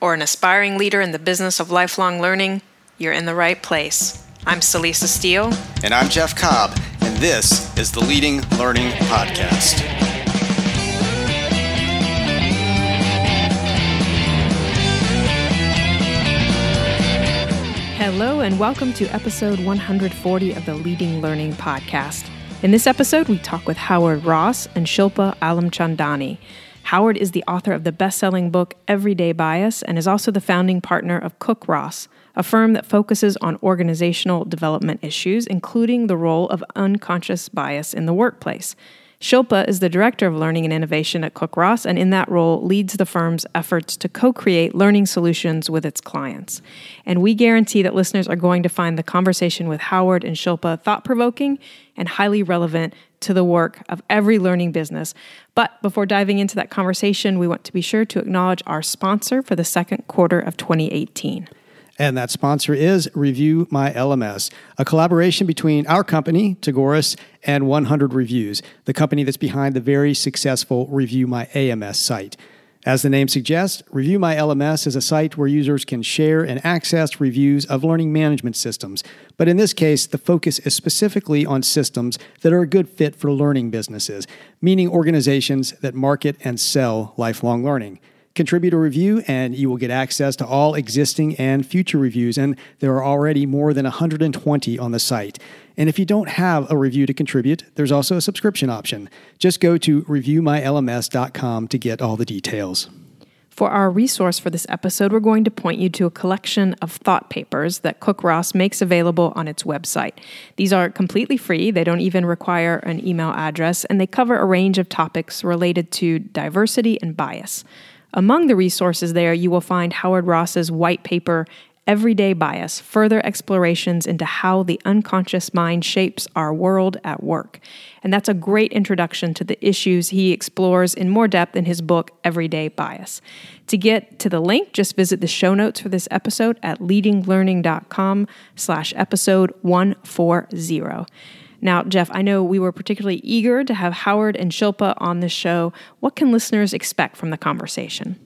or an aspiring leader in the business of lifelong learning, you're in the right place. I'm Celisa Steele. And I'm Jeff Cobb, and this is the Leading Learning Podcast. Hello, and welcome to episode 140 of the Leading Learning Podcast. In this episode, we talk with Howard Ross and Shilpa Alimchandani. Howard is the author of the best selling book Everyday Bias and is also the founding partner of Cook Ross, a firm that focuses on organizational development issues, including the role of unconscious bias in the workplace. Shilpa is the Director of Learning and Innovation at Cook Ross, and in that role leads the firm's efforts to co create learning solutions with its clients. And we guarantee that listeners are going to find the conversation with Howard and Shilpa thought provoking and highly relevant to the work of every learning business. But before diving into that conversation, we want to be sure to acknowledge our sponsor for the second quarter of 2018. And that sponsor is Review My LMS, a collaboration between our company, Tagoras, and 100 Reviews, the company that's behind the very successful Review My AMS site. As the name suggests, Review My LMS is a site where users can share and access reviews of learning management systems. But in this case, the focus is specifically on systems that are a good fit for learning businesses, meaning organizations that market and sell lifelong learning. Contribute a review, and you will get access to all existing and future reviews. And there are already more than 120 on the site. And if you don't have a review to contribute, there's also a subscription option. Just go to reviewmylms.com to get all the details. For our resource for this episode, we're going to point you to a collection of thought papers that Cook Ross makes available on its website. These are completely free, they don't even require an email address, and they cover a range of topics related to diversity and bias. Among the resources there, you will find Howard Ross's white paper, Everyday Bias Further Explorations into How the Unconscious Mind Shapes Our World at Work. And that's a great introduction to the issues he explores in more depth in his book, Everyday Bias. To get to the link, just visit the show notes for this episode at leadinglearning.com slash episode 140. Now, Jeff, I know we were particularly eager to have Howard and Shilpa on this show. What can listeners expect from the conversation?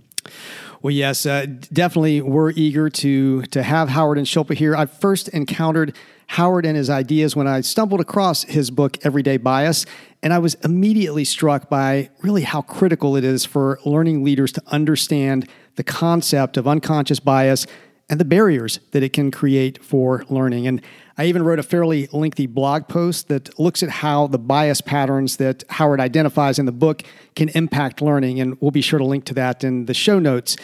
Well, yes, uh, definitely. We're eager to to have Howard and Shilpa here. I first encountered Howard and his ideas when I stumbled across his book Everyday Bias, and I was immediately struck by really how critical it is for learning leaders to understand the concept of unconscious bias and the barriers that it can create for learning. And I even wrote a fairly lengthy blog post that looks at how the bias patterns that Howard identifies in the book can impact learning. And we'll be sure to link to that in the show notes.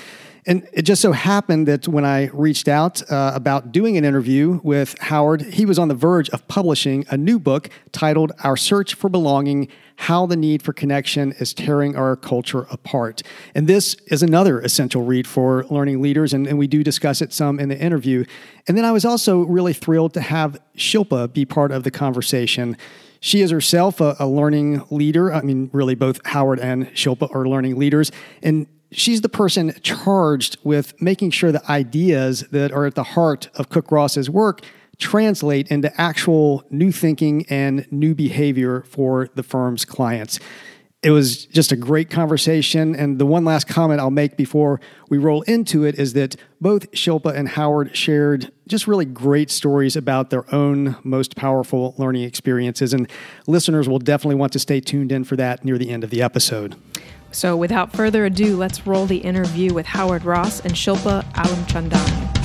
And it just so happened that when I reached out uh, about doing an interview with Howard, he was on the verge of publishing a new book titled Our Search for Belonging How the Need for Connection is Tearing Our Culture Apart. And this is another essential read for learning leaders, and, and we do discuss it some in the interview. And then I was also really thrilled to have Shilpa be part of the conversation. She is herself a, a, learning leader. I mean, really, both Howard and Shilpa are learning leaders. And she's the person charged with making sure the ideas that are at the heart of Cook Ross's work translate into actual new thinking and new behavior for the firm's clients. It was just a great conversation. And the one last comment I'll make before we roll into it is that both Shilpa and Howard shared just really great stories about their own most powerful learning experiences. And listeners will definitely want to stay tuned in for that near the end of the episode. So, without further ado, let's roll the interview with Howard Ross and Shilpa Alimchandani.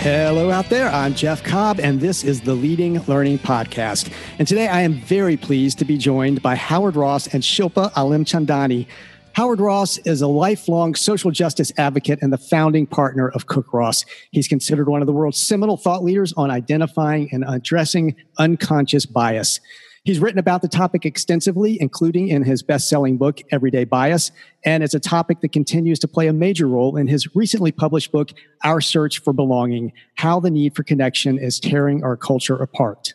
Hello out there. I'm Jeff Cobb, and this is the Leading Learning Podcast. And today I am very pleased to be joined by Howard Ross and Shilpa Alimchandani. Howard Ross is a lifelong social justice advocate and the founding partner of Cook Ross. He's considered one of the world's seminal thought leaders on identifying and addressing unconscious bias. He's written about the topic extensively, including in his best selling book, Everyday Bias. And it's a topic that continues to play a major role in his recently published book, Our Search for Belonging How the Need for Connection is Tearing Our Culture Apart.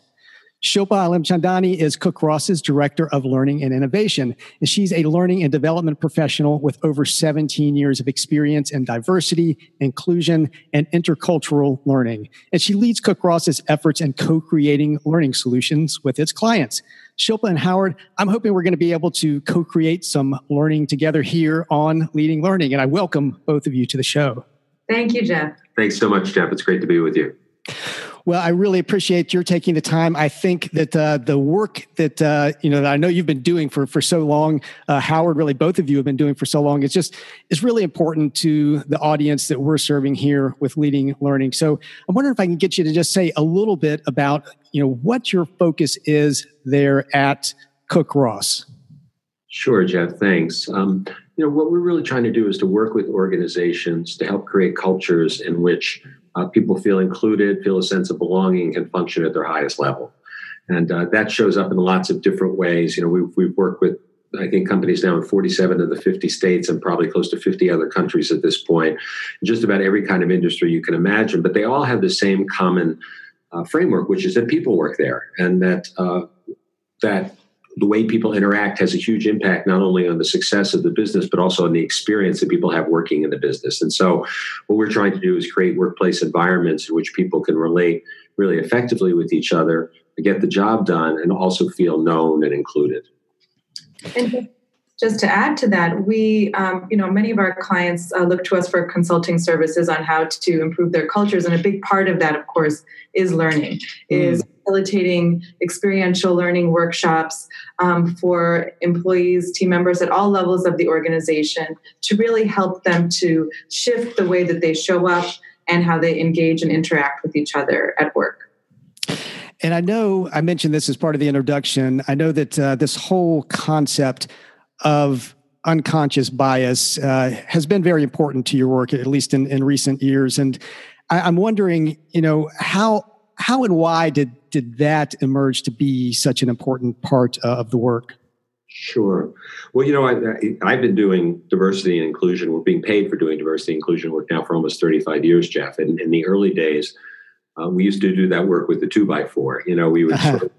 Shilpa Alimchandani is Cook Ross's Director of Learning and Innovation, and she's a learning and development professional with over 17 years of experience in diversity, inclusion, and intercultural learning. And she leads Cook Ross's efforts in co-creating learning solutions with its clients. Shilpa and Howard, I'm hoping we're going to be able to co-create some learning together here on Leading Learning, and I welcome both of you to the show. Thank you, Jeff. Thanks so much, Jeff. It's great to be with you. Well, I really appreciate your taking the time. I think that uh, the work that uh, you know that I know you've been doing for for so long, uh, Howard, really both of you have been doing for so long. It's just it's really important to the audience that we're serving here with leading learning. So I'm wondering if I can get you to just say a little bit about you know what your focus is there at Cook Ross. Sure, Jeff. Thanks. Um, you know what we're really trying to do is to work with organizations to help create cultures in which uh, people feel included, feel a sense of belonging, and function at their highest level. And uh, that shows up in lots of different ways. You know, we've, we've worked with, I think, companies now in 47 of the 50 states and probably close to 50 other countries at this point, just about every kind of industry you can imagine. But they all have the same common uh, framework, which is that people work there and that uh, that the way people interact has a huge impact not only on the success of the business but also on the experience that people have working in the business. And so what we're trying to do is create workplace environments in which people can relate really effectively with each other to get the job done and also feel known and included. And just to add to that, we, um, you know, many of our clients uh, look to us for consulting services on how to improve their cultures, and a big part of that, of course, is learning, mm. is facilitating experiential learning workshops um, for employees, team members at all levels of the organization to really help them to shift the way that they show up and how they engage and interact with each other at work. And I know I mentioned this as part of the introduction. I know that uh, this whole concept of unconscious bias uh, has been very important to your work, at least in, in recent years. And I, am wondering, you know, how how and why did did that emerge to be such an important part uh, of the work? Sure. Well, you know, I, have been doing diversity and inclusion. We're being paid for doing diversity and inclusion work now for almost 35 years, Jeff. And in the early days, uh, we used to do that work with the two by four. You know, we would sort of,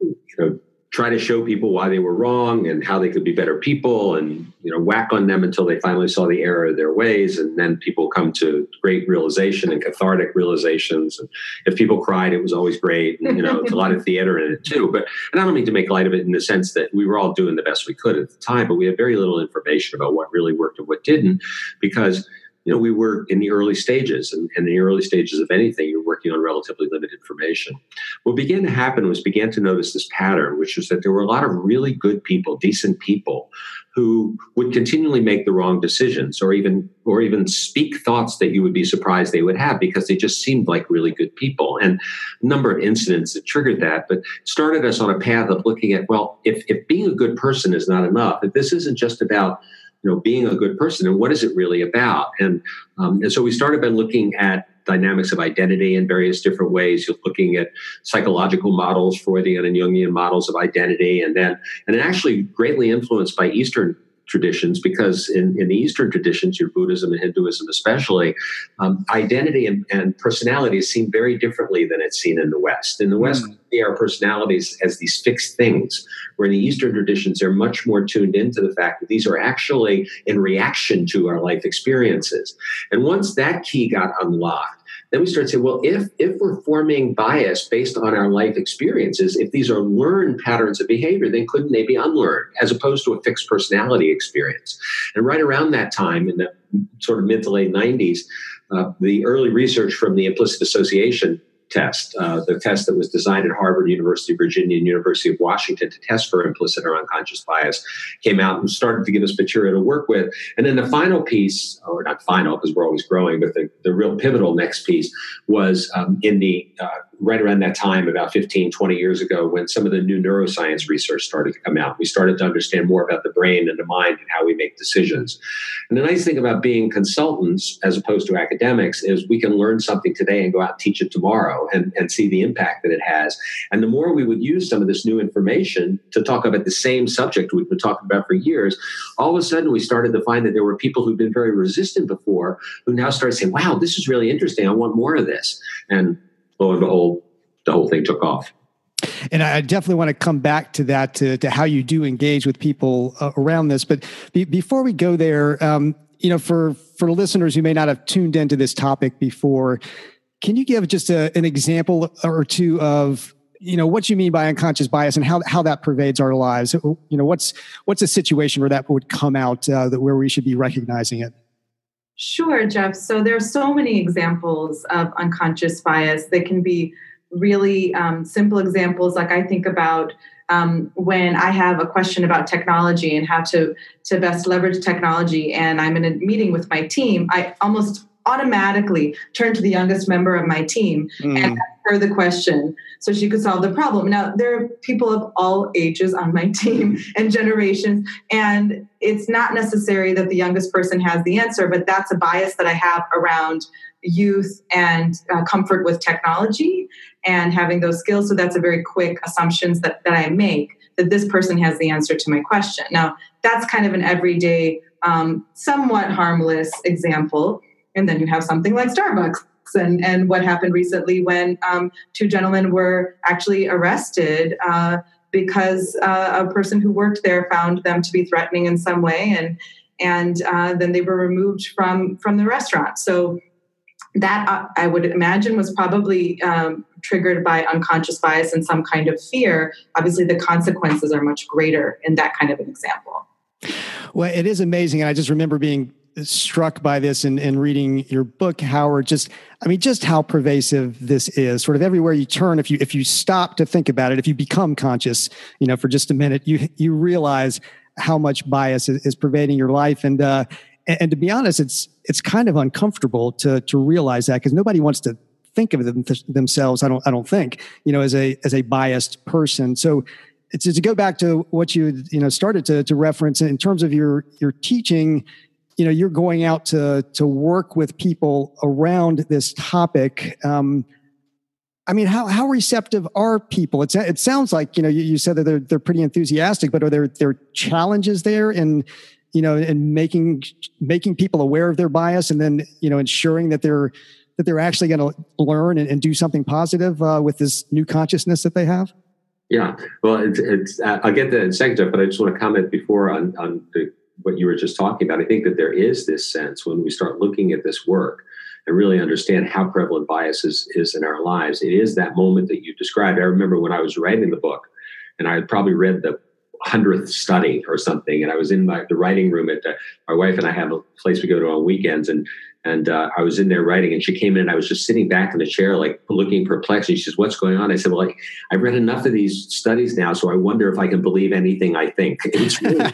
you know, try to show people why they were wrong and how they could be better people and you know whack on them until they finally saw the error of their ways. And then people come to great realization and cathartic realizations. And if people cried it was always great. And you know it's a lot of theater in it too. But and i don't mean to make light of it in the sense that we were all doing the best we could at the time but we had very little information about what really worked and what didn't because you know, we were in the early stages, and in the early stages of anything, you're working on relatively limited information. What began to happen was began to notice this pattern, which was that there were a lot of really good people, decent people, who would continually make the wrong decisions, or even or even speak thoughts that you would be surprised they would have because they just seemed like really good people. And a number of incidents that triggered that, but started us on a path of looking at well, if if being a good person is not enough, if this isn't just about you know being a good person and what is it really about? And um, and so we started by looking at dynamics of identity in various different ways. You're looking at psychological models freudian and jungian models of identity and then and actually greatly influenced by eastern traditions because in, in the Eastern traditions, your Buddhism and Hinduism especially, um, identity and, and personality is seen very differently than it's seen in the West. In the West, mm. we see our personalities as these fixed things, where in the Eastern traditions, they're much more tuned into the fact that these are actually in reaction to our life experiences. And once that key got unlocked, then we start to say, well, if if we're forming bias based on our life experiences, if these are learned patterns of behavior, then couldn't they be unlearned as opposed to a fixed personality experience? And right around that time, in the sort of mid to late '90s, uh, the early research from the implicit association test, uh, the test that was designed at Harvard, University of Virginia, and University of Washington to test for implicit or unconscious bias, came out and started to give us material to work with. And then the final piece, or not final because we're always growing, but the, the real pivotal next piece was um, in the uh, right around that time, about 15, 20 years ago, when some of the new neuroscience research started to come out. We started to understand more about the brain and the mind and how we make decisions. And the nice thing about being consultants as opposed to academics is we can learn something today and go out and teach it tomorrow and, and see the impact that it has. And the more we would use some of this new information to talk about the same subject we've been talking about for years, all of a sudden we started to find that there were people who'd been very resistant before who now started saying, wow, this is really interesting. I want more of this. And lo and behold, the whole thing took off. And I definitely want to come back to that, to, to how you do engage with people uh, around this. But be, before we go there, um, you know, for for listeners who may not have tuned into this topic before, can you give just a, an example or two of you know what you mean by unconscious bias and how how that pervades our lives? You know, what's what's a situation where that would come out uh, that where we should be recognizing it? Sure, Jeff. So there are so many examples of unconscious bias. They can be really um, simple examples, like I think about um, when I have a question about technology and how to to best leverage technology, and I'm in a meeting with my team. I almost automatically turn to the youngest member of my team mm. and ask her the question so she could solve the problem. Now, there are people of all ages on my team and generations, and it's not necessary that the youngest person has the answer, but that's a bias that I have around youth and uh, comfort with technology and having those skills. So that's a very quick assumptions that, that I make that this person has the answer to my question. Now, that's kind of an everyday, um, somewhat harmless example. And then you have something like Starbucks. And, and what happened recently when um, two gentlemen were actually arrested uh, because uh, a person who worked there found them to be threatening in some way and and uh, then they were removed from from the restaurant. So that uh, i would imagine was probably um, triggered by unconscious bias and some kind of fear. Obviously the consequences are much greater in that kind of an example. Well it is amazing and i just remember being struck by this in, in reading your book, Howard. Just, I mean, just how pervasive this is. Sort of everywhere you turn, if you if you stop to think about it, if you become conscious, you know, for just a minute, you you realize how much bias is, is pervading your life. And uh, and, and, to be honest, it's it's kind of uncomfortable to to realize that because nobody wants to think of them th- themselves. I don't I don't think you know as a as a biased person. So. To go back to what you you know started to, to reference in terms of your your teaching you know you're going out to to work with people around this topic um, i mean how how receptive are people? It's, it sounds like you know you, you said that they're, they're pretty enthusiastic but are there there challenges there in you know in making making people aware of their bias and then you know ensuring that they're that they're actually going to learn and, and, do something positive uh, with this new consciousness that they have? Yeah. Well it's, it's uh, i'll get a second but i just want to comment before on on the what you were just talking about, I think that there is this sense when we start looking at this work and really understand how prevalent bias is, is in our lives. It is that moment that you described. I remember when I was writing the book, and I had probably read the hundredth study or something, and I was in my the writing room at the, my wife and I have a place we go to on weekends, and and uh, I was in there writing, and she came in, and I was just sitting back in the chair, like looking perplexed. And she says, "What's going on?" I said, "Well, I, I've read enough of these studies now, so I wonder if I can believe anything I think." It's really,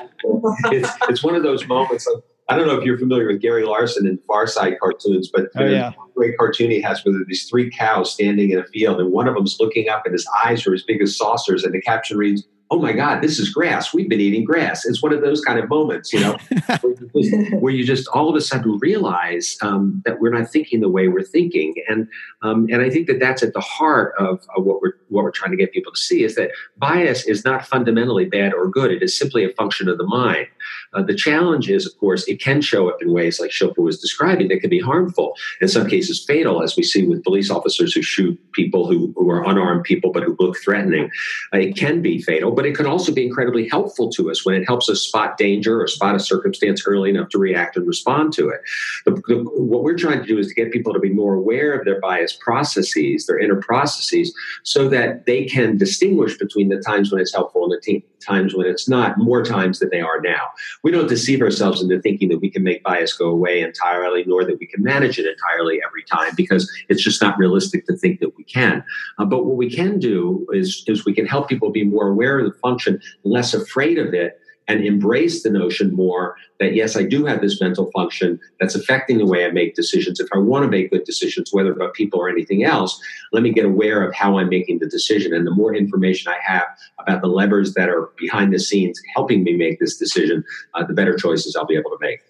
it's, it's one of those moments. Of, I don't know if you're familiar with Gary Larson and Far Side cartoons, but oh, yeah. great cartoon he has where these three cows standing in a field, and one of them's looking up, and his eyes are as big as saucers, and the caption reads oh my God, this is grass. We've been eating grass. It's one of those kind of moments, you know, where, you just, where, you just, all of a sudden realize um, that we're not thinking the way we're thinking, and um, and I think that that's at the heart of, of, what we're what we're trying to get people to see is that bias is not fundamentally bad or good. It is simply a function of the mind. Uh, the challenge is, of course, it can show up in ways like Shilpa was describing that can be harmful, in some cases fatal, as we see with police officers who shoot people who, who are unarmed people but who look threatening. Uh, it can be fatal, but it can also be incredibly helpful to us when it helps us spot danger or spot a circumstance early enough to react and respond to it. The, the, what we're trying to do is to get people to be more aware of their bias processes, their inner processes, so that they can distinguish between the times when it's helpful and the times when it's not, more times than they are now. We don't deceive ourselves into thinking that we can make bias go away entirely, nor that we can manage it entirely every time, because it's just not realistic to think that we can. Uh, but what we can do is, is we can help people be more aware of the function, less afraid of it, and embrace the notion more that yes, I do have this mental function that's affecting the way I make decisions. If I want to make good decisions, whether about people or anything else, let me get aware of how I'm making the decision. And the more information I have about the levers that are behind the scenes helping me make this decision, uh, the better choices I'll be able to make.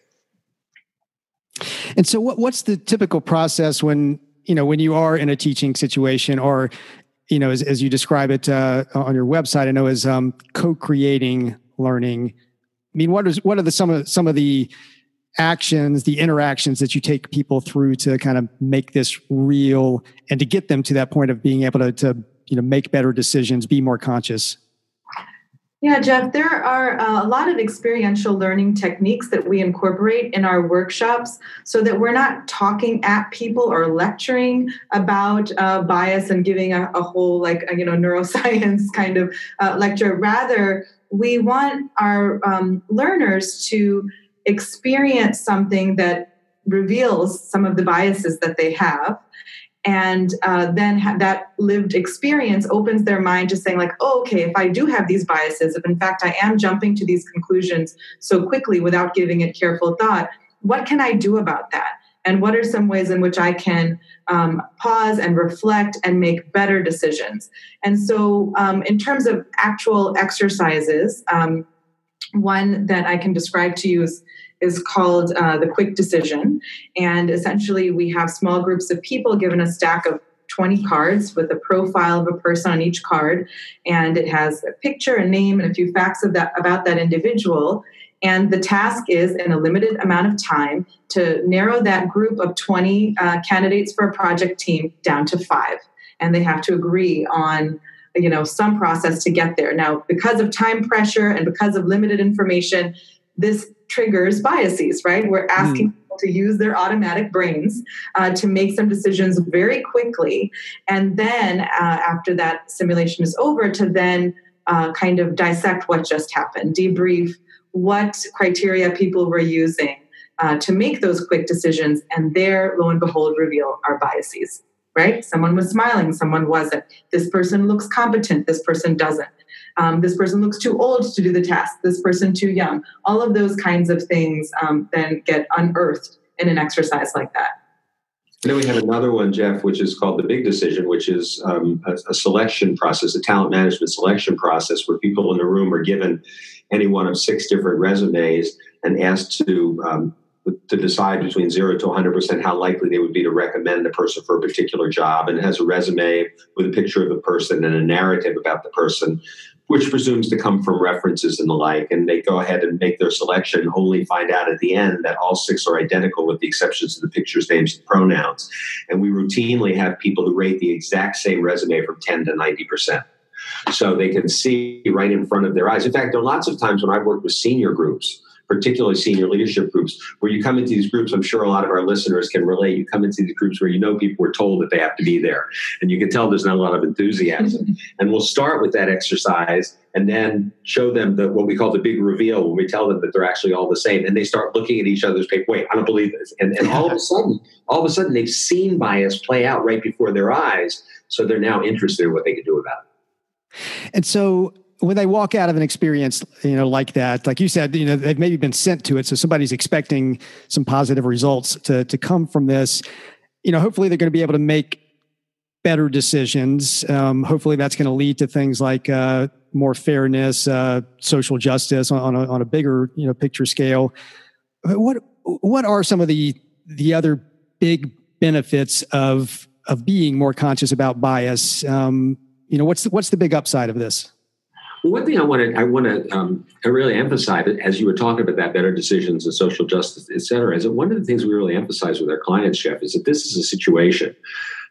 And so, what, what's the typical process when you know when you are in a teaching situation, or you know, as, as you describe it uh, on your website, I know as um, co-creating learning. I mean what is what are the some of some of the actions the interactions that you take people through to kind of make this real and to get them to that point of being able to, to you know make better decisions be more conscious yeah, Jeff, there are uh, a lot of experiential learning techniques that we incorporate in our workshops so that we're not talking at people or lecturing about uh, bias and giving a, a whole, like, a, you know, neuroscience kind of uh, lecture. Rather, we want our um, learners to experience something that reveals some of the biases that they have and uh, then ha- that lived experience opens their mind to saying like oh okay if i do have these biases if in fact i am jumping to these conclusions so quickly without giving it careful thought what can i do about that? And what are some ways in which i can um, pause and reflect and make better decisions? And so um, in terms of actual exercises um, one that i can describe to you is is called uh, the quick decision. And essentially we have small groups of people given a stack of 20 cards with a profile of a person on each card. And it has a picture a name and a few facts that about that individual. And the task is, in a limited amount of time, to narrow that group of 20 uh, candidates for a project team down to five. And they have to agree on you know some process to get there. Now because of time pressure and because of limited information this triggers biases right we're asking mm. people to use their automatic brains uh, to make some decisions very quickly and then uh, after that simulation is over to then uh, kind of dissect what just happened debrief what criteria people were using uh, to make those quick decisions, and there, lo and behold, reveal our biases. Right? Someone was smiling, someone wasn't. This person looks competent, this person doesn't. Um, this person looks too old to do the task, this person too young. All of those kinds of things um, then get unearthed in an exercise like that. And then we have another one, Jeff, which is called the big decision, which is um, a, a, selection process, a talent management selection process, where people in the room are given any one of six different resumes and asked to um, to decide between zero to 100% how likely they would be to recommend a person for a particular job and has a resume with a picture of the person and a narrative about the person which presumes to come from references and the like. And they go ahead and make their selection, only find out at the end that all six are identical with the exceptions of the pictures, names, and pronouns. And we routinely have people who rate the exact same resume from 10 to 90%. So they can see right in front of their eyes. In fact, there are lots of times when I've worked with senior groups particularly senior leadership groups, where you come into these groups, I'm sure a lot of our listeners can relate. You come into these groups where you know people were told that they have to be there, and you can tell there's not a lot of enthusiasm. and we'll start with that exercise and then show them the, what we call the big reveal when we tell them that they're actually all the same. And they start looking at each other's paper. Wait, I don't believe this. And, and all of a sudden, all of a sudden, they've seen bias play out right before their eyes. So they're now interested in what they can do about it. And so when they walk out of an experience, you know, like that, like you said, you know, they've maybe been sent to it, so somebody's expecting some positive results to to come from this. You know, hopefully they're going to be able to make better decisions. Um, hopefully that's going to lead to things like uh, more fairness, uh, social justice on, on, a, on a bigger, you know, picture scale. What what are some of the the other big benefits of of being more conscious about bias? Um, you know, what's the, what's the big upside of this? Well, one thing I want to I want to um, I really emphasize as you were talking about that better decisions and social justice, et cetera, is that one of the things we really emphasize with our clients, Jeff, is that this is a situation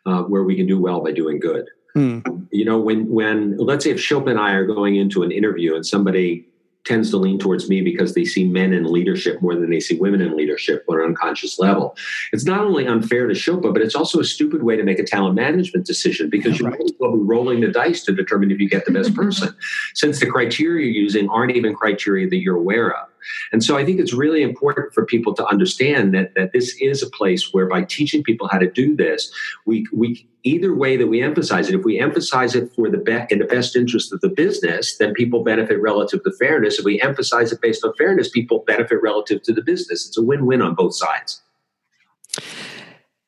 uh, where we can do well by doing good. Hmm. You know, when when let's say if Shilpa and I are going into an interview and somebody tends to lean towards me because they see men in leadership more than they see women in leadership on an unconscious level. It's not only unfair to Shilpa, but it's also a stupid way to make a talent management decision because you're right. will be rolling the dice to determine if you get the best person, since the criteria you're using aren't even criteria that you're aware of. And so I think it's really important for people to understand that, that this is a place where by teaching people how to do this, we, we either way that we emphasize it, if we emphasize it for the be- in the best interest of the business, then people benefit relative to fairness. If we emphasize it based on fairness, people benefit relative to the business. It's a win-win on both sides.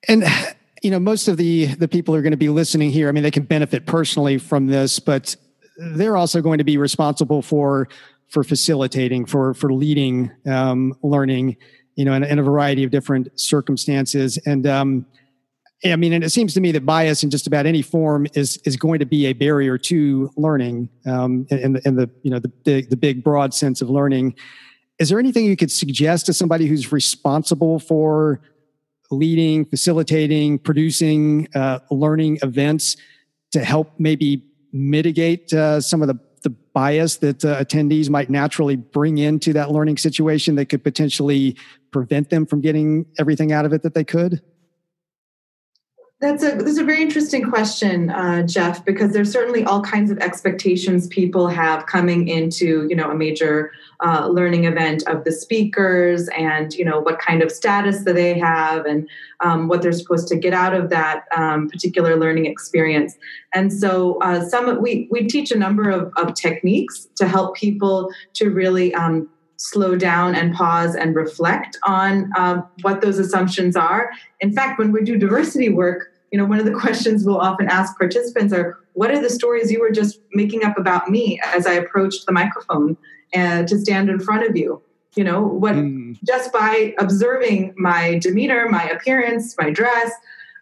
And you know, most of the the people who are going to be listening here, I mean, they can benefit personally from this, but they're also going to be responsible for for facilitating, for for leading um, learning, you know, in, in, a variety of different circumstances. And um, I mean, and it seems to me that bias in just about any form is is going to be a barrier to learning um, in, in the you know the big the big broad sense of learning. Is there anything you could suggest to somebody who's responsible for leading, facilitating, producing uh, learning events to help maybe mitigate uh, some of the, the bias that uh, attendees might naturally bring into that learning situation that could potentially prevent them from getting everything out of it that they could? That's a that's a very interesting question, uh, Jeff, because there's certainly all kinds of expectations people have coming into you know a major uh, learning event of the speakers and you know what kind of status that they have and um, what they're supposed to get out of that um, particular learning experience. And so uh, some we we teach a number of, of techniques to help people to really um, slow down and pause and reflect on uh, what those assumptions are. In fact, when we do diversity work, you know, one of the questions we'll often ask participants are, "What are the stories you were just making up about me as I approached the microphone and uh, to stand in front of you?" You know, what mm. just by observing my demeanor, my appearance, my dress.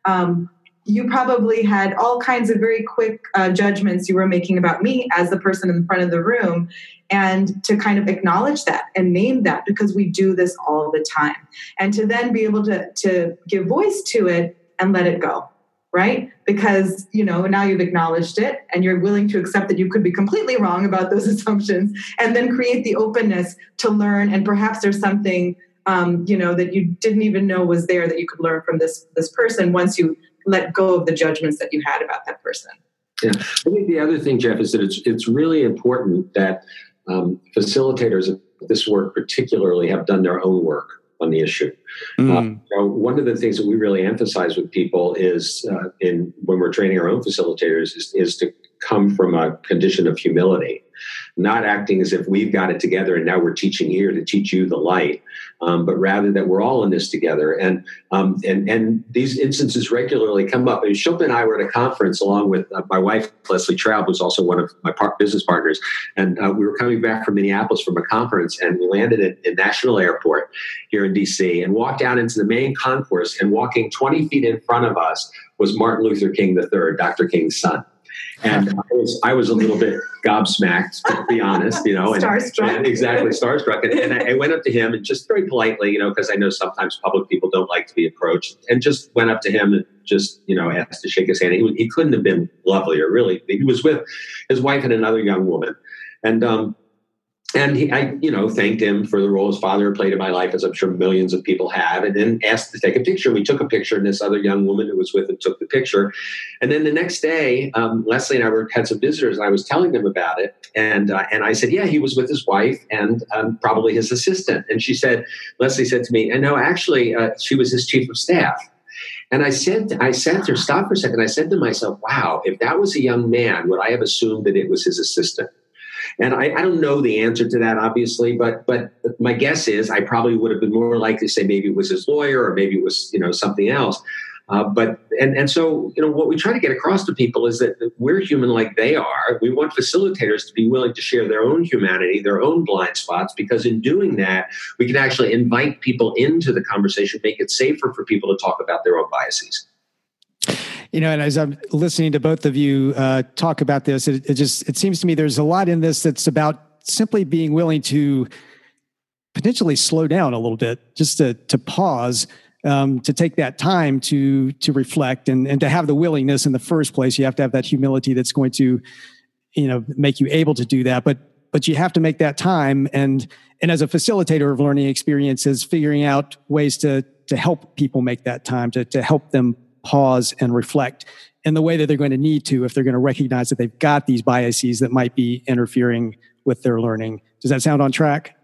Um, you probably had all kinds of very quick uh, judgments you were making about me as the person in front of the room and to kind of acknowledge that and name that because we do this all the time. And to then be able to to give voice to it and let it go right? Because you know now you've acknowledged it and you're willing to accept that you could be completely wrong about those assumptions and then create the openness to learn. And perhaps there's something um, you know that you didn't even know was there that you could learn from this this person once you let go of the judgments that you had about that person. Yeah. I think the other thing jeff is that it's it's really important that um, facilitators of this work particularly have done their own work on the issue. Mm. Uh, know, one of the things that we really emphasize with people is uh, in when we're training our own facilitators is, is to come from a condition of humility not acting as if we've got it together and now we're teaching here to teach you the light, um, but rather that we're all in this together. And um, and and these instances regularly come up. And Shilpa and I were at a conference along with uh, my wife Leslie Traub, who's also one of my par- business partners, and uh, we were coming back from Minneapolis from a conference, and we landed at, at National Airport here in D.C. and walked down into the main concourse, and walking 20 feet in front of us was Martin Luther King III, Dr. King's son. And I was, I was a little bit gobsmacked, to be honest, you know, and, starstruck. And exactly, starstruck. And, and I, I, went up to him and just very politely, you know, because I know sometimes public people don't like to be approached, and just went up to him and just, you know, asked to shake his hand. He, he couldn't have been lovelier, really. He was with his wife and another young woman. And um, and he, I, you know, thanked him for the role his father played in my life, as I'm sure millions of people have, and then asked to take a picture. We took a picture, and this other young woman who was with him took the picture. And then the next day, um, Leslie and I were had some visitors, and I was telling them about it, and uh, and I said, yeah, he was with his wife and um, probably his assistant. And she said, Leslie said to me, and no, actually, uh, she was his chief of staff. And I said, I sat there, stopped for a second. I said to myself, wow, if that was a young man, would I have assumed that it was his assistant? And I, I, don't know the answer to that, obviously, but but my guess is I probably would have been more likely to say maybe it was his lawyer or maybe it was you know something else. Uh, but and and so you know what we try to get across to people is that we're human like they are. We want facilitators to be willing to share their own humanity, their own blind spots, because in doing that, we can actually invite people into the conversation, make it safer for people to talk about their own biases you know, and as I'm listening to both of you uh, talk about this, it, it just it seems to me there's a lot in this that's about simply being willing to potentially slow down a little bit, just to to pause, um, to take that time to to reflect and and to have the willingness in the first place. You have to have that humility that's going to, you know, make you able to do that. But but you have to make that time and and as a facilitator of learning experiences, figuring out ways to to help people make that time to to help them pause and reflect in the way that they're going to need to if they're going to recognize that they've got these biases that might be interfering with their learning. Does that sound on track?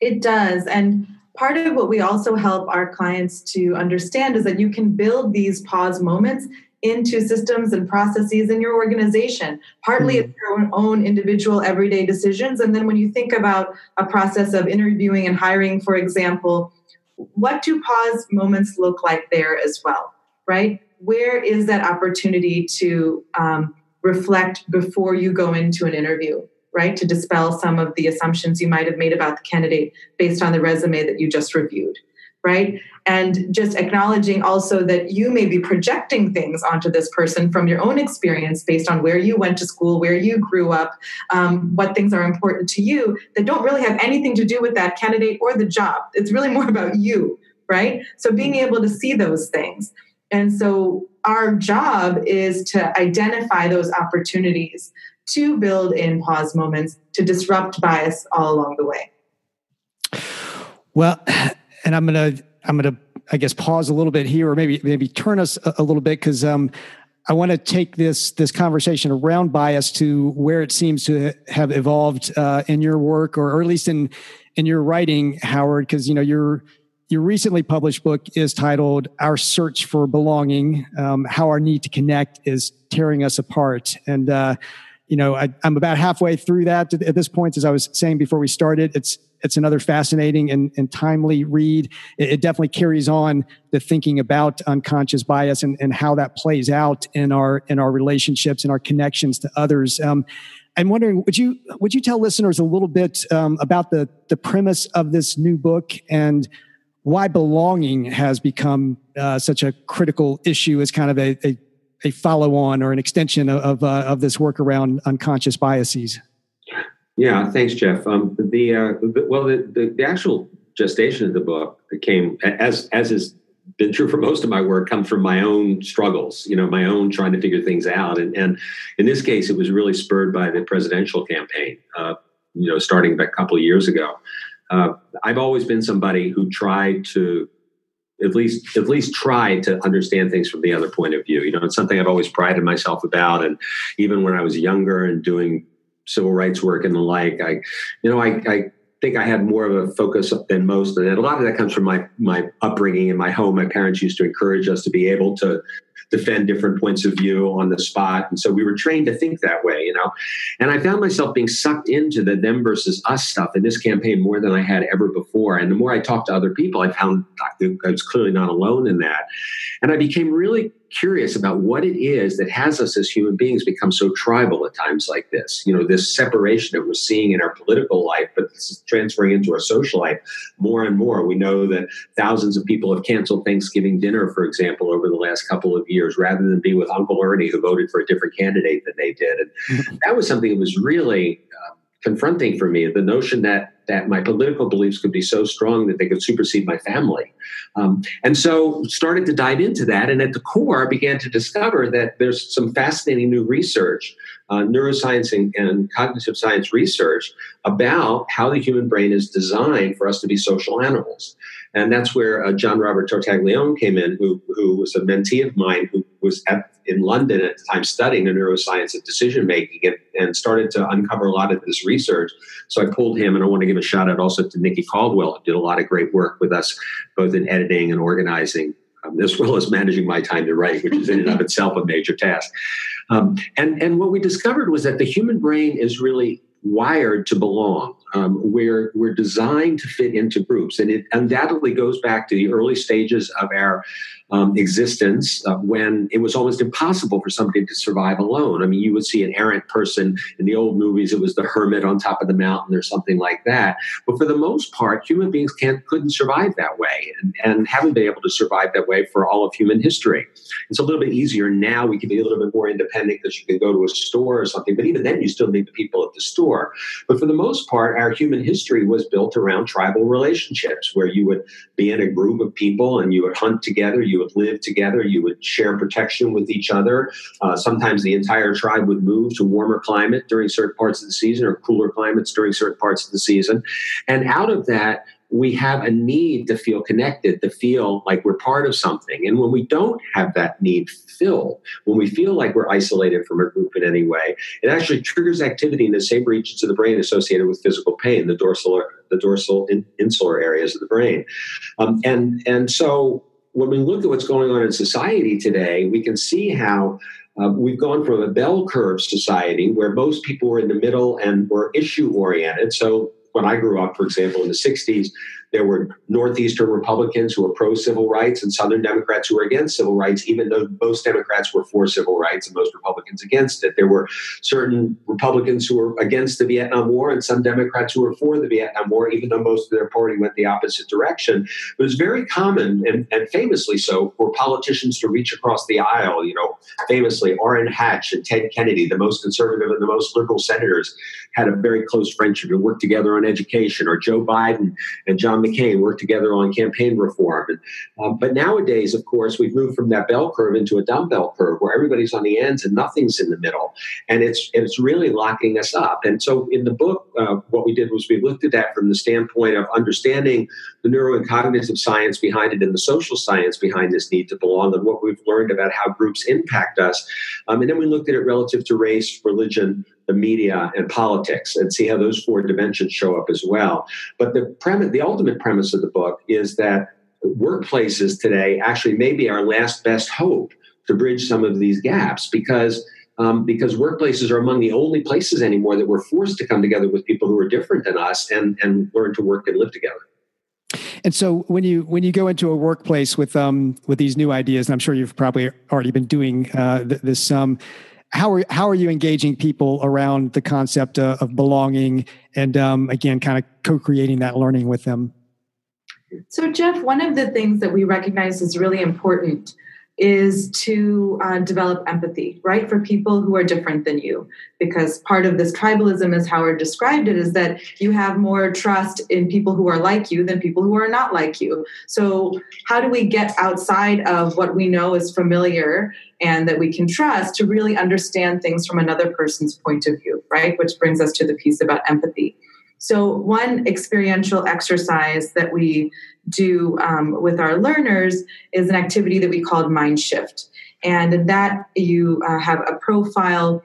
It does. And part of what we also help our clients to understand is that you can build these pause moments into systems and processes in your organization. Partly mm-hmm. it's your own, own individual everyday decisions. And then when you think about a process of interviewing and hiring, for example, what do pause moments look like there as well, right? Where is that opportunity to um, reflect before you go into an interview? right? To dispel some of the assumptions you might have made about the candidate based on the resume that you just reviewed, right? And just acknowledging also that you may be projecting things onto this person from your own experience based on where you went to school, where you grew up, um, what things are important to you that don't really have anything to do with that candidate or the job. It's really more about you, right? So being able to see those things. And so our job is to identify those opportunities to build in pause moments to disrupt bias all along the way. Well, and I'm gonna I'm gonna I guess pause a little bit here, or maybe maybe turn us a, a little bit because um, I want to take this this conversation around bias to where it seems to have evolved uh, in your work, or, or at least in in your writing, Howard. Because you know your your recently published book is titled "Our Search for Belonging: um, How Our Need to Connect Is Tearing Us Apart," and uh, you know, I, am about halfway through that at this point. As I was saying before we started, it's it's another fascinating and, and timely read. It, it, definitely carries on the thinking about unconscious bias and, and how that plays out in our in our relationships and our connections to others. Um, I'm wondering, would you would you tell listeners a little bit um, about the the premise of this new book and why belonging has become uh, such a critical issue as kind of a, a a follow on or an extension of, uh, of this work around unconscious biases? Yeah, thanks, Jeff. Um, the, uh, the, well, the, the, the, actual gestation of the book came as as has been true for most of my work comes from my own struggles you know my own trying to figure things out and, and in this case it was really spurred by the presidential campaign uh, you know starting a couple of years ago uh, i've always been somebody who tried to at least at least try to understand things from the other point of view. You know, it's something I've always prided myself about, and even when I was younger and doing civil rights work and the like, I, you know, I, I think I had more of a focus than most, and a lot of that comes from my my upbringing in my home. My parents used to encourage us to be able to defend different points of view on the spot. And so we were trained to think that way, you know. And I found myself being sucked into the them versus us stuff in this campaign more than I had ever before. And the more I talked to other people, I found I was clearly not alone in that. And I became really curious about what it is that has us as human beings become so tribal at times like this. You know, this separation that we're seeing in our political life, but this is transferring into our social life more and more. We know that thousands of people have canceled Thanksgiving dinner, for example, over the last couple of years, rather than be with Uncle Ernie, who voted for a different candidate than they did. And that was something that was really uh, confronting for me. The notion that that my political beliefs could be so strong that they could supersede my family. Um, and so started to dive into that. And at the core, I began to discover that there's some fascinating new research, uh, neuroscience and, and, cognitive science research about how the human brain is designed for us to be social animals. And that's where uh, JonRobert Tartaglione came in, who, who was a mentee of mine who was at, in London at the time studying the neuroscience of decision making and, and started to uncover a lot of this research. So I pulled him, and I want to give a shout out also to Nikki Caldwell, who did a lot of great work with us, both in editing and organizing. Um, as well as managing my time to write, which is in and of itself a major task. Um, and, and what we discovered was that the human brain is really wired to belong. Um, we're, we're designed to fit into groups. And it undoubtedly goes back to the early stages of our um, existence uh, when it was almost impossible for somebody to survive alone. I mean, you would see an errant person in the old movies, it was the hermit on top of the mountain or something like that. But for the most part, human beings can't, couldn't survive that way and, and haven't been able to survive that way for all of human history. It's a little bit easier now. We can be a little bit more independent because you can go to a store or something, but even then, you still need the people at the store. But for the most part, our human history was built around tribal relationships where you would be in a group of people and you would hunt together, you would live together, you would share protection with each other. Uh, sometimes the entire tribe would move to warmer climate during certain parts of the season or cooler climates during certain parts of the season. And out of that, we have a need to feel connected, to feel like we're part of something. And when we don't have that need filled, when we feel like we're isolated from a group in any way, it actually triggers activity in the same regions of the brain associated with physical pain, the dorsal the dorsal in, insular areas of the brain. Um, and, and so when we look at what's going on in society today, we can see how uh, we've gone from a bell curve society where most people were in the middle and were issue oriented. So when I grew up, for example, in the 60s, there were Northeastern Republicans who were pro civil rights and Southern Democrats who were against civil rights, even though most Democrats were for civil rights and most Republicans against it. There were certain Republicans who were against the Vietnam War and some Democrats who were for the Vietnam War, even though most of their party went the opposite direction. It was very common and, and famously so for politicians to reach across the aisle. You know, famously, Orrin Hatch and Ted Kennedy, the most conservative and the most liberal senators, had a very close friendship and worked together on education, or Joe Biden and John McCain worked together on campaign reform. And, um, but nowadays, of course, we've moved from that bell curve into a dumbbell curve where everybody's on the ends and nothing's in the middle. And it's, it's really locking us up. And so in the book, uh, what we did was we looked at that from the standpoint of understanding the neuro and cognitive science behind it and the social science behind this need to belong and what we've learned about how groups impact us. Um, and then we looked at it relative to race, religion, the media and politics and see how those four dimensions show up as well. But the premise, the ultimate premise of the book is that workplaces today actually may be our last best hope to bridge some of these gaps because um, because workplaces are among the only places anymore that we're forced to come together with people who are different than us and and learn to work and live together. And so when you when you go into a workplace with um with these new ideas, and I'm sure you've probably already been doing uh, this some. Um, how are how are you engaging people around the concept of, of belonging and um, again kind of co-creating that learning with them? So jeff one of the things that we recognize is really important is to uh, develop empathy, right, for people who are different than you. Because part of this tribalism, as Howard described it, is that you have more trust in people who are like you than people who are not like you. So, how do we get outside of what we know is familiar and that we can trust to really understand things from another person's point of view, right? Which brings us to the piece about empathy. So, one experiential exercise that we do um, with our learners is an activity that we called Mind Shift. And in that, you uh, have a profile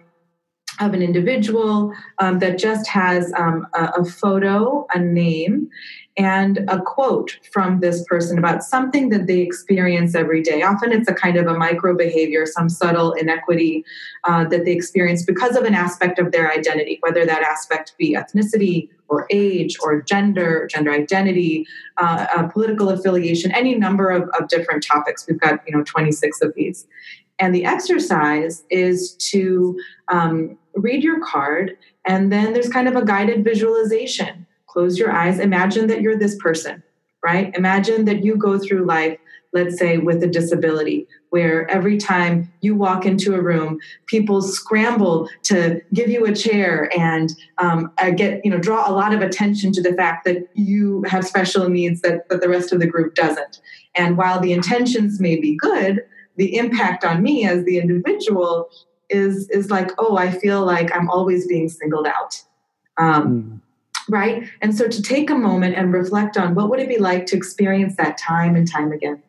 of an individual um, that just has um, a, a, photo, a name, and a quote from this person about something that they experience every day. Often it's a kind of a micro behavior, some subtle inequity uh, that they experience because of an aspect of their identity, whether that aspect be ethnicity or age or gender, gender identity, uh, uh, political affiliation, any number of, of different topics. We've got you know 26 of these. And the exercise is to um, read your card, and then there's kind of a guided visualization Close your eyes. Imagine that you're this person, right? Imagine that you go through life, let's say, with a disability, where every time you walk into a room, people scramble to give you a chair and um, get, you know, draw a lot of attention to the fact that you have special needs that, that the rest of the group doesn't. And while the intentions may be good, the impact on me as the individual is is like, oh, I feel like I'm always being singled out. Um, mm right? And so to take a moment and reflect on what would it be like to experience that time and time again?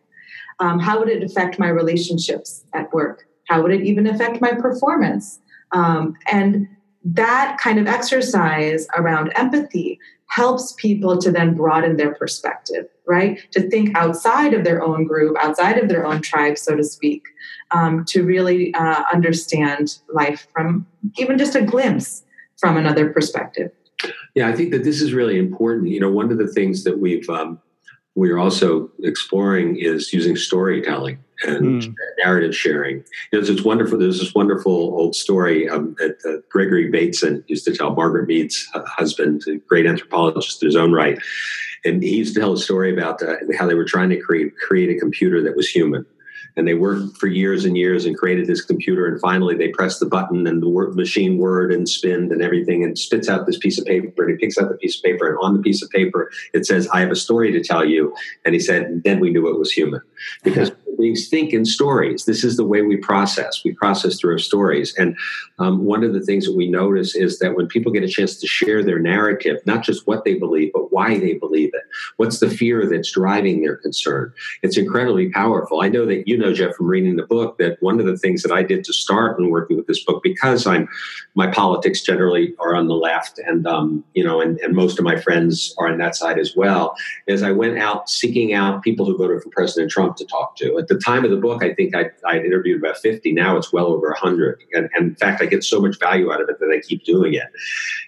Um, how would it affect my relationships at work? How would it even affect my performance? Um, and that kind of exercise around empathy helps people to then broaden their perspective, right? To think outside of their own group, outside of their own tribe, so to speak, um, to really uh, understand life from even just a glimpse from another perspective. Yeah, I think that this is really important. You know, one of the things that we've um, we're also exploring is using storytelling and mm. narrative sharing. Know, it's, wonderful. There's this wonderful old story um, that uh, Gregory Bateson used to tell Margaret Mead's husband, a great anthropologist in his own right, and he used to tell a story about uh, how they were trying to create create a computer that was human and they worked for years and years and created this computer and finally they press the button and the word, machine word and spin and everything and spits out this piece of paper and he picks out the piece of paper and on the piece of paper it says i have a story to tell you. And he said then we knew it was human. Because we think in stories. This is the way we process. We process through our stories. And um, one of the things that we notice is that when people get a chance to share their narrative not just what they believe but why they believe it what's the fear that's driving their concern? It's incredibly powerful. I know that you know know, Jeff, from reading the book, that one of the things that I did to start when working with this book, because I'm my politics generally are on the left, and um, you know, and, and most of my friends are on that side as well, is I went out seeking out people who voted for President Trump to talk to. At the time of the book, I think I, I interviewed about 50. Now it's well over 100, and, and, in fact, I get so much value out of it that I keep doing it.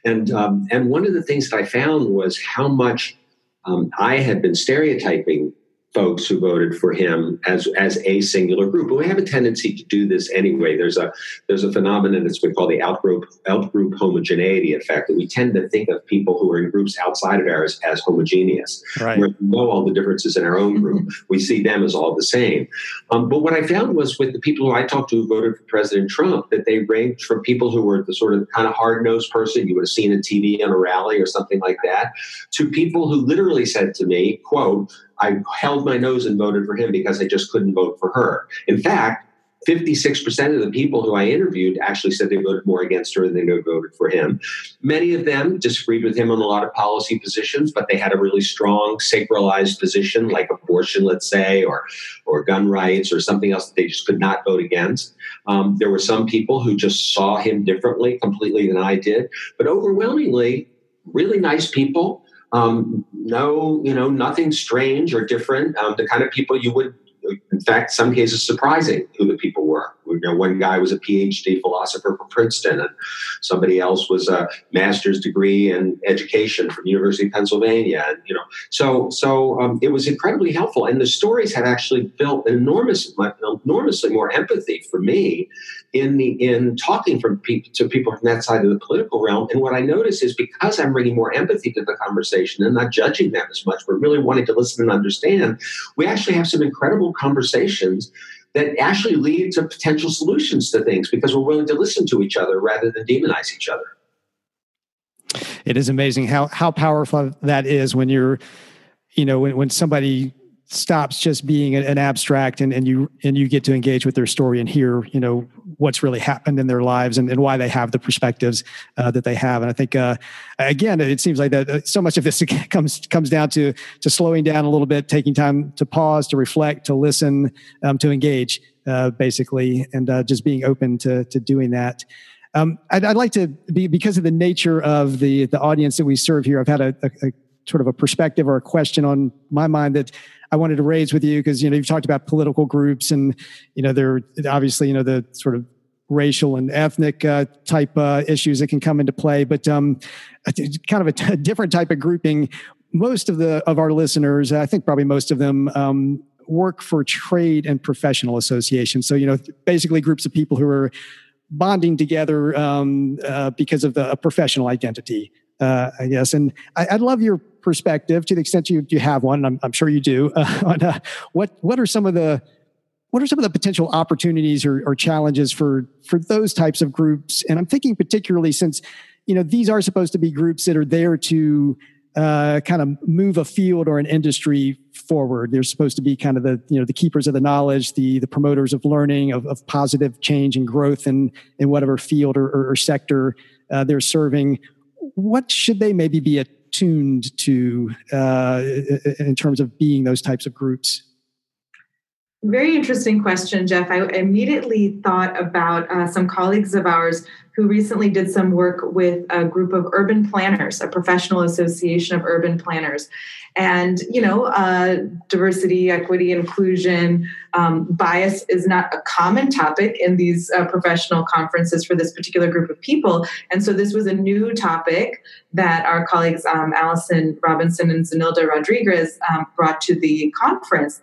And um, and one of the things that I found was how much um, I had been stereotyping folks who voted for him as as a singular group. But we have a tendency to do this anyway. There's a there's a phenomenon that's been called the outgroup outgroup homogeneity effect that we tend to think of people who are in groups outside of ours as homogeneous. Right. We know all the differences in our own group. we see them as all the same. Um, but what I found was with the people who I talked to who voted for President Trump, that they ranged from people who were the sort of kind of hard nosed person you would have seen in TV on a rally or something like that, to people who literally said to me, "quote." I held my nose and voted for him because I just couldn't vote for her. In fact, 56% of the people who I interviewed actually said they voted more against her than they voted for him. Many of them disagreed with him on a lot of policy positions, but they had a really strong sacralized position like abortion, let's say, or, or gun rights or something else that they just could not vote against. Um, there were some people who just saw him differently completely than I did, but overwhelmingly, really nice people um, no, you know, nothing strange or different. Um, the kind of people you would, in fact, some cases surprising who the people. You know, one guy was a PhD philosopher from Princeton, and somebody else was a master's degree in education from University of Pennsylvania. And you know, so so um, it was incredibly helpful. And the stories have actually built enormous, enormously more empathy for me in the in talking from people to people from that side of the political realm. And what I notice is because I'm bringing more empathy to the conversation and not judging them as much, but really wanting to listen and understand, we actually have some incredible conversations that actually lead to potential solutions to things because we're willing to listen to each other rather than demonize each other. It is amazing how how powerful that is when you're, you know, when when somebody stops just being an, abstract and, and you and you get to engage with their story and hear you know what's really happened in their lives and, and why they have the perspectives uh, that they have. And i think uh, again it seems like that uh, so much of this comes comes down to to slowing down a little bit taking time to pause to reflect to listen um, to engage uh, basically and uh, just being open to to doing that. Um, I'd, I'd, like to be because of the nature of the the audience that we serve here i've had a, a, a sort of a perspective or a question on my mind that I wanted to raise with you because you know you've talked about political groups and you know they're obviously you know the sort of racial and ethnic uh, type uh, issues that can come into play, but um, kind of a, t- a different type of grouping. Most of the of our listeners, I think probably most of them, um, work for trade and professional associations. So you know, basically groups of people who are bonding together um, uh, because of the professional identity uh, I guess. And I, would love your perspective to the extent you, you have one. I'm, I'm sure you do. Uh, on uh, what what are some of the what are some of the potential opportunities or, or, challenges for for those types of groups? And I'm thinking particularly since you know these are supposed to be groups that are there to uh, kind of move a field or an industry forward. They're supposed to be kind of the you know the keepers of the knowledge, the the promoters of learning, of, of positive change and growth in in whatever field or, or, or sector uh, they're serving what should they maybe be attuned to uh, in terms of being those types of groups? Very interesting question, Jeff. I immediately thought about uh, some colleagues of ours who recently did some work with a group of urban planners, a professional association of urban planners. And, you know, uh, diversity, equity, inclusion, um, bias is not a common topic in these uh, professional conferences for this particular group of people. And so this was a new topic that our colleagues, um, Allison Robinson and Zenilda Rodriguez, um, brought to the conference.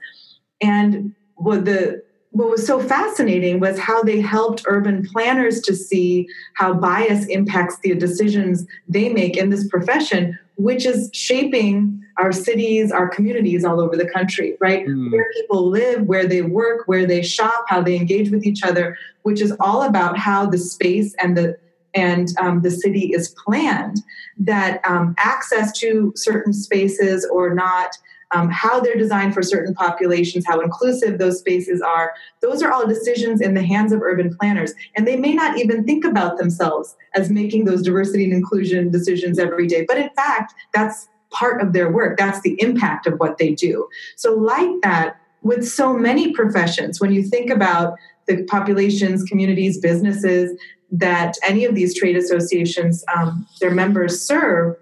And what the what was so fascinating was how they helped urban planners to see how bias impacts the decisions they make in this profession, which is shaping our cities, our communities all over the country, right? Mm. Where people live, where they work, where they shop, how they engage with each other, which is all about how the space and the and um, the city is planned. That um, access to certain spaces or not um, how they're designed for certain populations, how inclusive those spaces are. Those are all decisions in the hands of urban planners. And they may not even think about themselves as making those diversity and inclusion decisions every day. But in fact, that's part of their work. That's the impact of what they do. So, like that, with so many professions, when you think about the populations, communities, businesses that any of these trade associations, um, their members serve,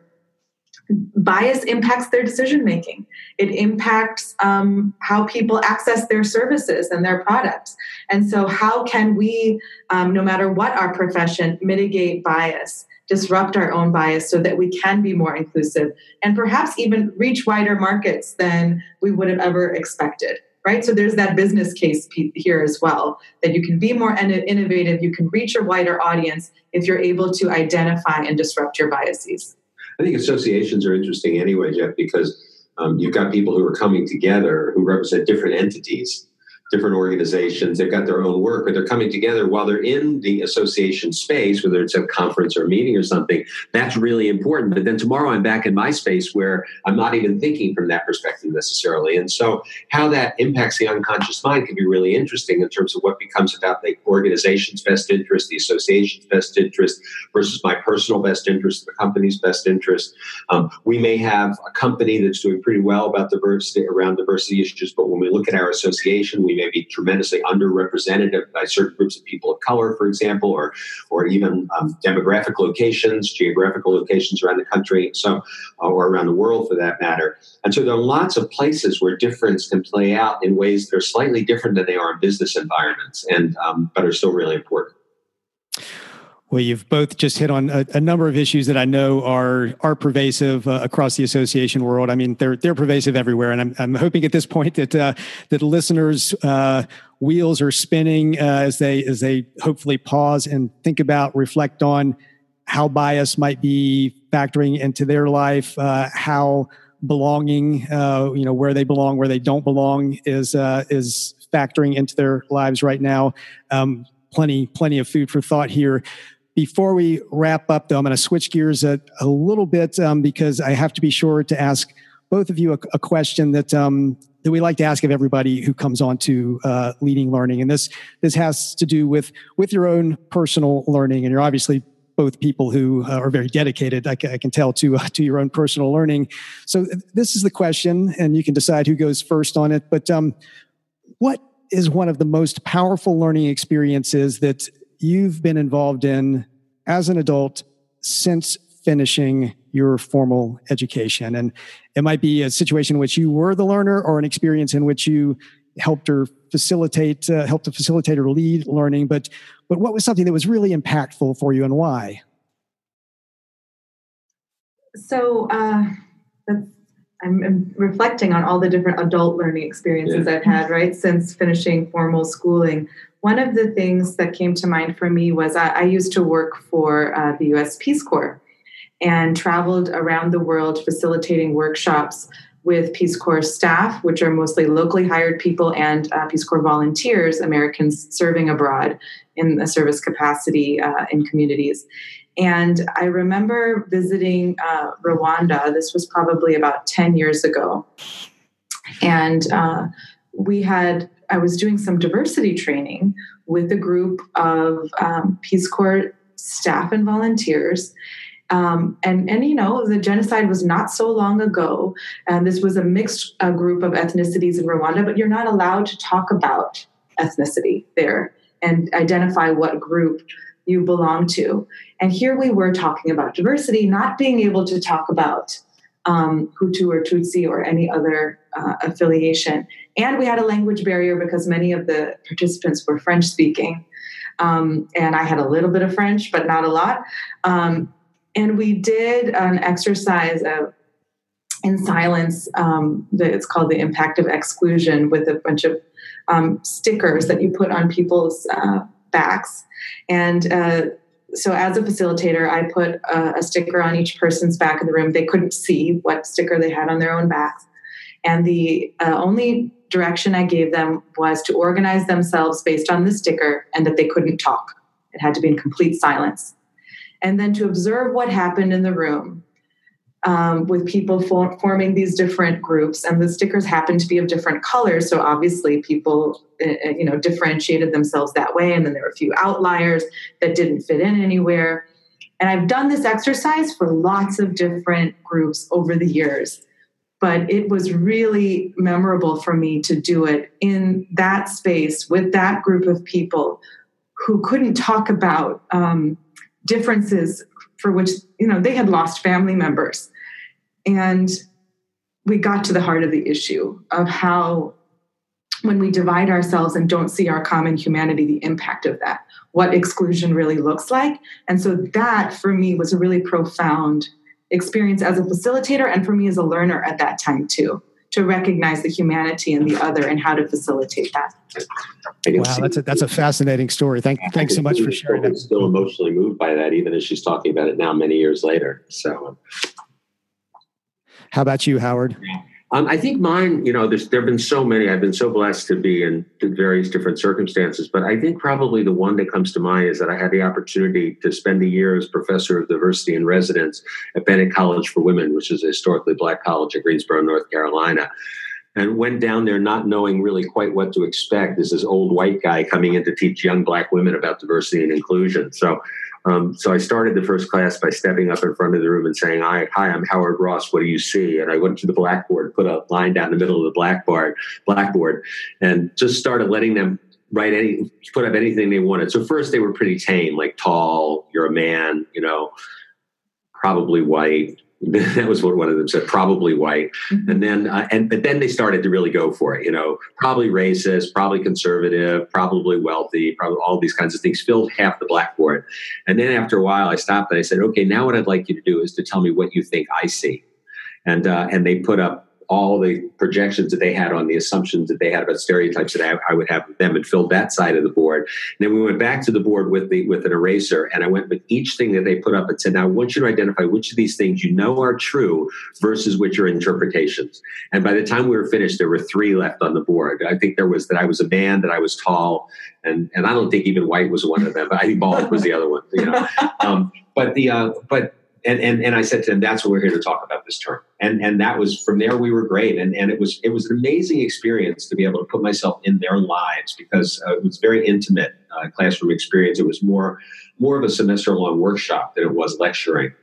bias impacts their decision making. It impacts um, how people access their services and their products. And so, how can we, um, no matter what our profession, mitigate bias? disrupt our own bias so that we can be more inclusive and perhaps even reach wider markets than we would have ever expected right so there's that business case here as well that you can be more innovative you can reach a wider audience if you're able to identify and disrupt your biases i think associations are interesting anyway jeff because um, you've got people who are coming together who represent different entities different organizations. They've got their own work, but they're coming together while they're in the association space, whether it's a conference or a meeting or something. That's really important. But then tomorrow I'm back in my space where I'm not even thinking from that perspective necessarily. And so how that impacts the unconscious mind can be really interesting in terms of what becomes about the organization's best interest, the association's best interest versus my personal best interest, the company's best interest. Um, we may have a company that's doing pretty well about diversity around diversity issues, but when we look at our association, we may be tremendously underrepresented by certain groups of people of color, for example, or or even um, demographic locations, geographical locations around the country, so or around the world for that matter. And so there are lots of places where difference can play out in ways that are slightly different than they are in business environments, and um, but are still really important. Well, you've both just hit on a, a, number of issues that I know are are pervasive uh, across the association world. I mean, they're they're pervasive everywhere, and I'm I'm hoping at this point that uh, that listeners' uh, wheels are spinning uh, as they as they hopefully pause and think about, reflect on how bias might be factoring into their life, uh, how belonging, uh, you know, where they belong, where they don't belong, is is factoring into their lives right now. Um, plenty plenty of food for thought here. Before we wrap up, though, I'm going to switch gears a, a little bit um, because I have to be sure to ask both of you a, a question that um, that we like to ask of everybody who comes on to uh, leading learning, and this this has to do with with your own personal learning, and you're obviously both people who uh, are very dedicated. I, can tell to uh, to your own personal learning. So this is the question, and you can decide who goes first on it. But um, what is one of the most powerful learning experiences that you've been involved in as an adult since finishing your formal education. And it might be a situation in which you were the learner or an experience in which you helped or facilitate, uh, helped to facilitate or lead learning. But, but what was something that was really impactful for you and why? So uh, I'm, I'm, reflecting on all the different adult learning experiences yeah. I've had, right, since finishing formal schooling. One of the things that came to mind for me was I, I used to work for uh, the US Peace Corps and traveled around the world facilitating workshops with Peace Corps staff, which are mostly locally hired people, and uh, Peace Corps volunteers, Americans serving abroad in a service capacity uh, in communities. And I remember visiting uh, Rwanda. This was probably about 10 years ago. And uh, we had I was doing some diversity training with a group of um, Peace Corps staff and volunteers. Um, and and you know the genocide was not so long ago, and this was a mixed uh, group of ethnicities in Rwanda. But you're not allowed to talk about ethnicity there and identify what group you belong to. And here we were talking about diversity, not being able to talk about um, Hutu or Tutsi or any other uh, affiliation. And we had a language barrier because many of the participants were French speaking. Um, and I had a little bit of French, but not a lot. Um, and we did an exercise of, in silence. Um, it's called the impact of exclusion with a bunch of um, stickers that you put on people's uh, backs. And uh, so as a facilitator, I put a, a, sticker on each person's back in the room. They couldn't see what sticker they had on their own backs. And the uh, only direction I gave them was to organize themselves based on the sticker and that they couldn't talk. It had to be in complete silence. And then to observe what happened in the room um, with people for, forming these different groups. And the stickers happened to be of different colors. So obviously people, uh, you know, differentiated themselves that way. And then there were a few outliers that didn't fit in anywhere. And I've done this exercise for lots of different groups over the years but it was really memorable for me to do it in that space with that group of people who couldn't talk about um, differences for which you know they had lost family members and we got to the heart of the issue of how when we divide ourselves and don't see our common humanity the impact of that what exclusion really looks like and so that for me was a really profound experience as a facilitator and for me as a learner at that time too to recognize the humanity in the other and how to facilitate that. Wow, that's a, that's a fascinating story. Thank, thanks so much for sharing. I'm still emotionally moved by that, even as she's talking about it now, many years later. So, how about you, Howard? Um, I think mine, you know, there's, there have been so many. I've been so blessed to be in various different circumstances, but I think probably the one that comes to mind is that I had the opportunity to spend a year as professor of diversity in residence at Bennett College for Women, which is a historically black college at Greensboro, North Carolina and went down there not knowing really quite what to expect this old white guy coming in to teach young black women about diversity and inclusion. So um, so I started the first class by stepping up in front of the room and saying, "Hi, hi, I'm Howard Ross. What do you see?" And I went to the blackboard, put a line down the middle of the blackboard, blackboard, and just started letting them write any, put up anything they wanted. So first they were pretty tame, like tall, you're a man, you know, probably white, that was what one of them said probably white. Mm-hmm. and then uh, and but then they started to really go for it you know probably racist probably conservative probably wealthy probably all these kinds of things filled half the blackboard. And then after a while i stopped and i said okay now what i'd like you to do is to tell me what you think i see. And uh, and they put up all the projections that they had on the assumptions that they had about stereotypes that I, I, would have with them and filled that side of the board. And then we went back to the board with the with an eraser and I went with each thing that they put up and said, now I want you to identify which of these things you know are true versus which are interpretations. And by the time we were finished, there were three left on the board. I think there was that I was a man, that I was tall, and and I don't think even white was one of them, but I think bald was the other one. You know, um, but the uh, but and, and and I said to them, that's what we're here to talk about this term. And and that was from there we were great. And and it was it was an amazing experience to be able to put myself in their lives because uh, it was very intimate uh, classroom experience. It was more more of a semester long workshop than it was lecturing.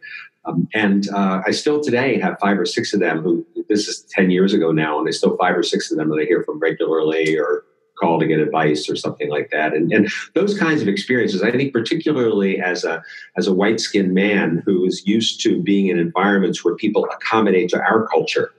Um, and uh, I still today have five or six of them who this is 10 years ago now, and I still five or six of them that I hear from regularly or call to get advice or something like that. And, and those kinds of experiences, I think, particularly as a as a white skinned man who is used to being in environments where people accommodate to our culture.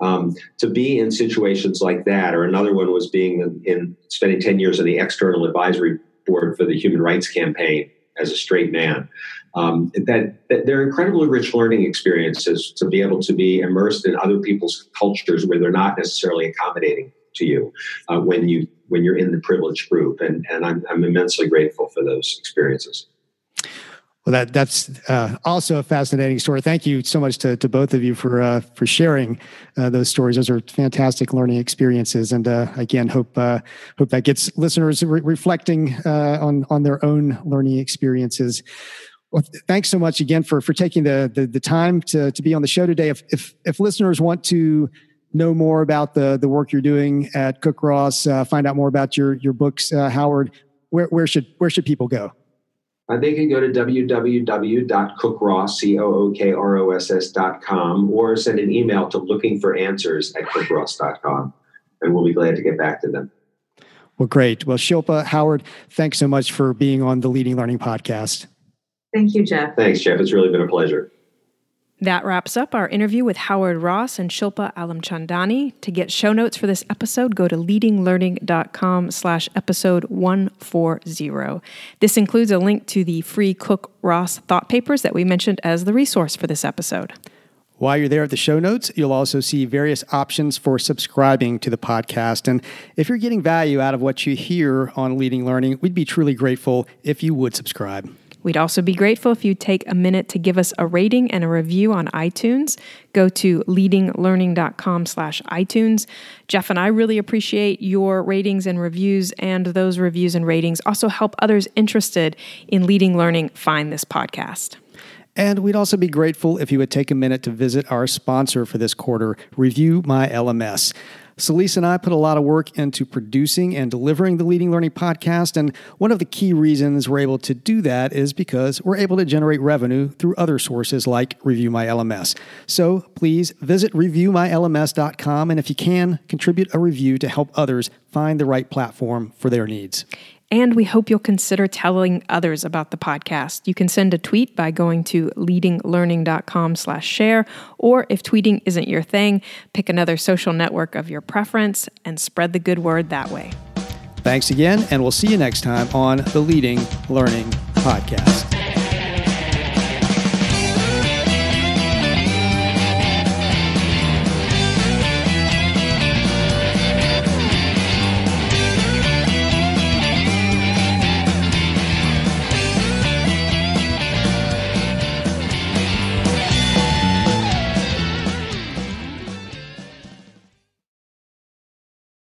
Um, to be in situations like that, or another one was being in, in spending 10 years on the external advisory board for the Human Rights Campaign as a straight man. Um, that, that they're incredibly rich learning experiences to be able to be immersed in other people's cultures where they're not necessarily accommodating to you uh, when you when you're in the privileged group, and and I'm, I'm immensely grateful for those experiences. Well, that that's uh, also a fascinating story. Thank you so much to, to both of you for uh, for sharing uh, those stories. Those are fantastic learning experiences, and uh, again, hope uh, hope that gets listeners re- reflecting uh, on on their own learning experiences. Well, thanks so much again for for taking the, the the, time to to be on the show today. If if if listeners want to know more about the the work you're doing at Cook Ross, uh, find out more about your your books, uh, Howard, where where should where should people go? Uh, they can go to www.cookross.com or send an email to looking for answers at cookross.com, and we'll be glad to get back to them. Well, great. Well, Shilpa, Howard, thanks so much for being on the Leading Learning podcast. Thank you, Jeff. Thanks, Jeff. It's really been a pleasure. That wraps up our interview with Howard Ross and Shilpa Alimchandani. To get show notes for this episode, go to leadinglearning.com slash episode 140. This includes a link to the free Cook Ross thought papers that we mentioned as the resource for this episode. While you're there at the show notes, you'll also see various options for subscribing to the podcast. And if you're getting value out of what you hear on Leading Learning, we'd be truly grateful if you would subscribe. We'd also be grateful if you'd take a minute to give us a rating and a review on iTunes. Go to leadinglearning.com slash iTunes. Jeff and I really appreciate your ratings and reviews, and those reviews and ratings also help others interested in leading learning find this podcast. And we'd also be grateful if you would take a minute to visit our sponsor for this quarter, Review My LMS. Celisa and I put a lot of work into producing and delivering the Leading Learning podcast. And one of the key reasons we're able to do that is because we're able to generate revenue through other sources like Review My LMS. So please visit reviewmylms.com. And if you can, contribute a review to help others find the right platform for their needs. And we hope you'll consider telling others about the podcast. You can send a tweet by going to leadinglearning.com slash share, or if tweeting isn't your thing, pick another social network of your preference and spread the good word that way. Thanks again, and we'll see you next time on the Leading Learning Podcast.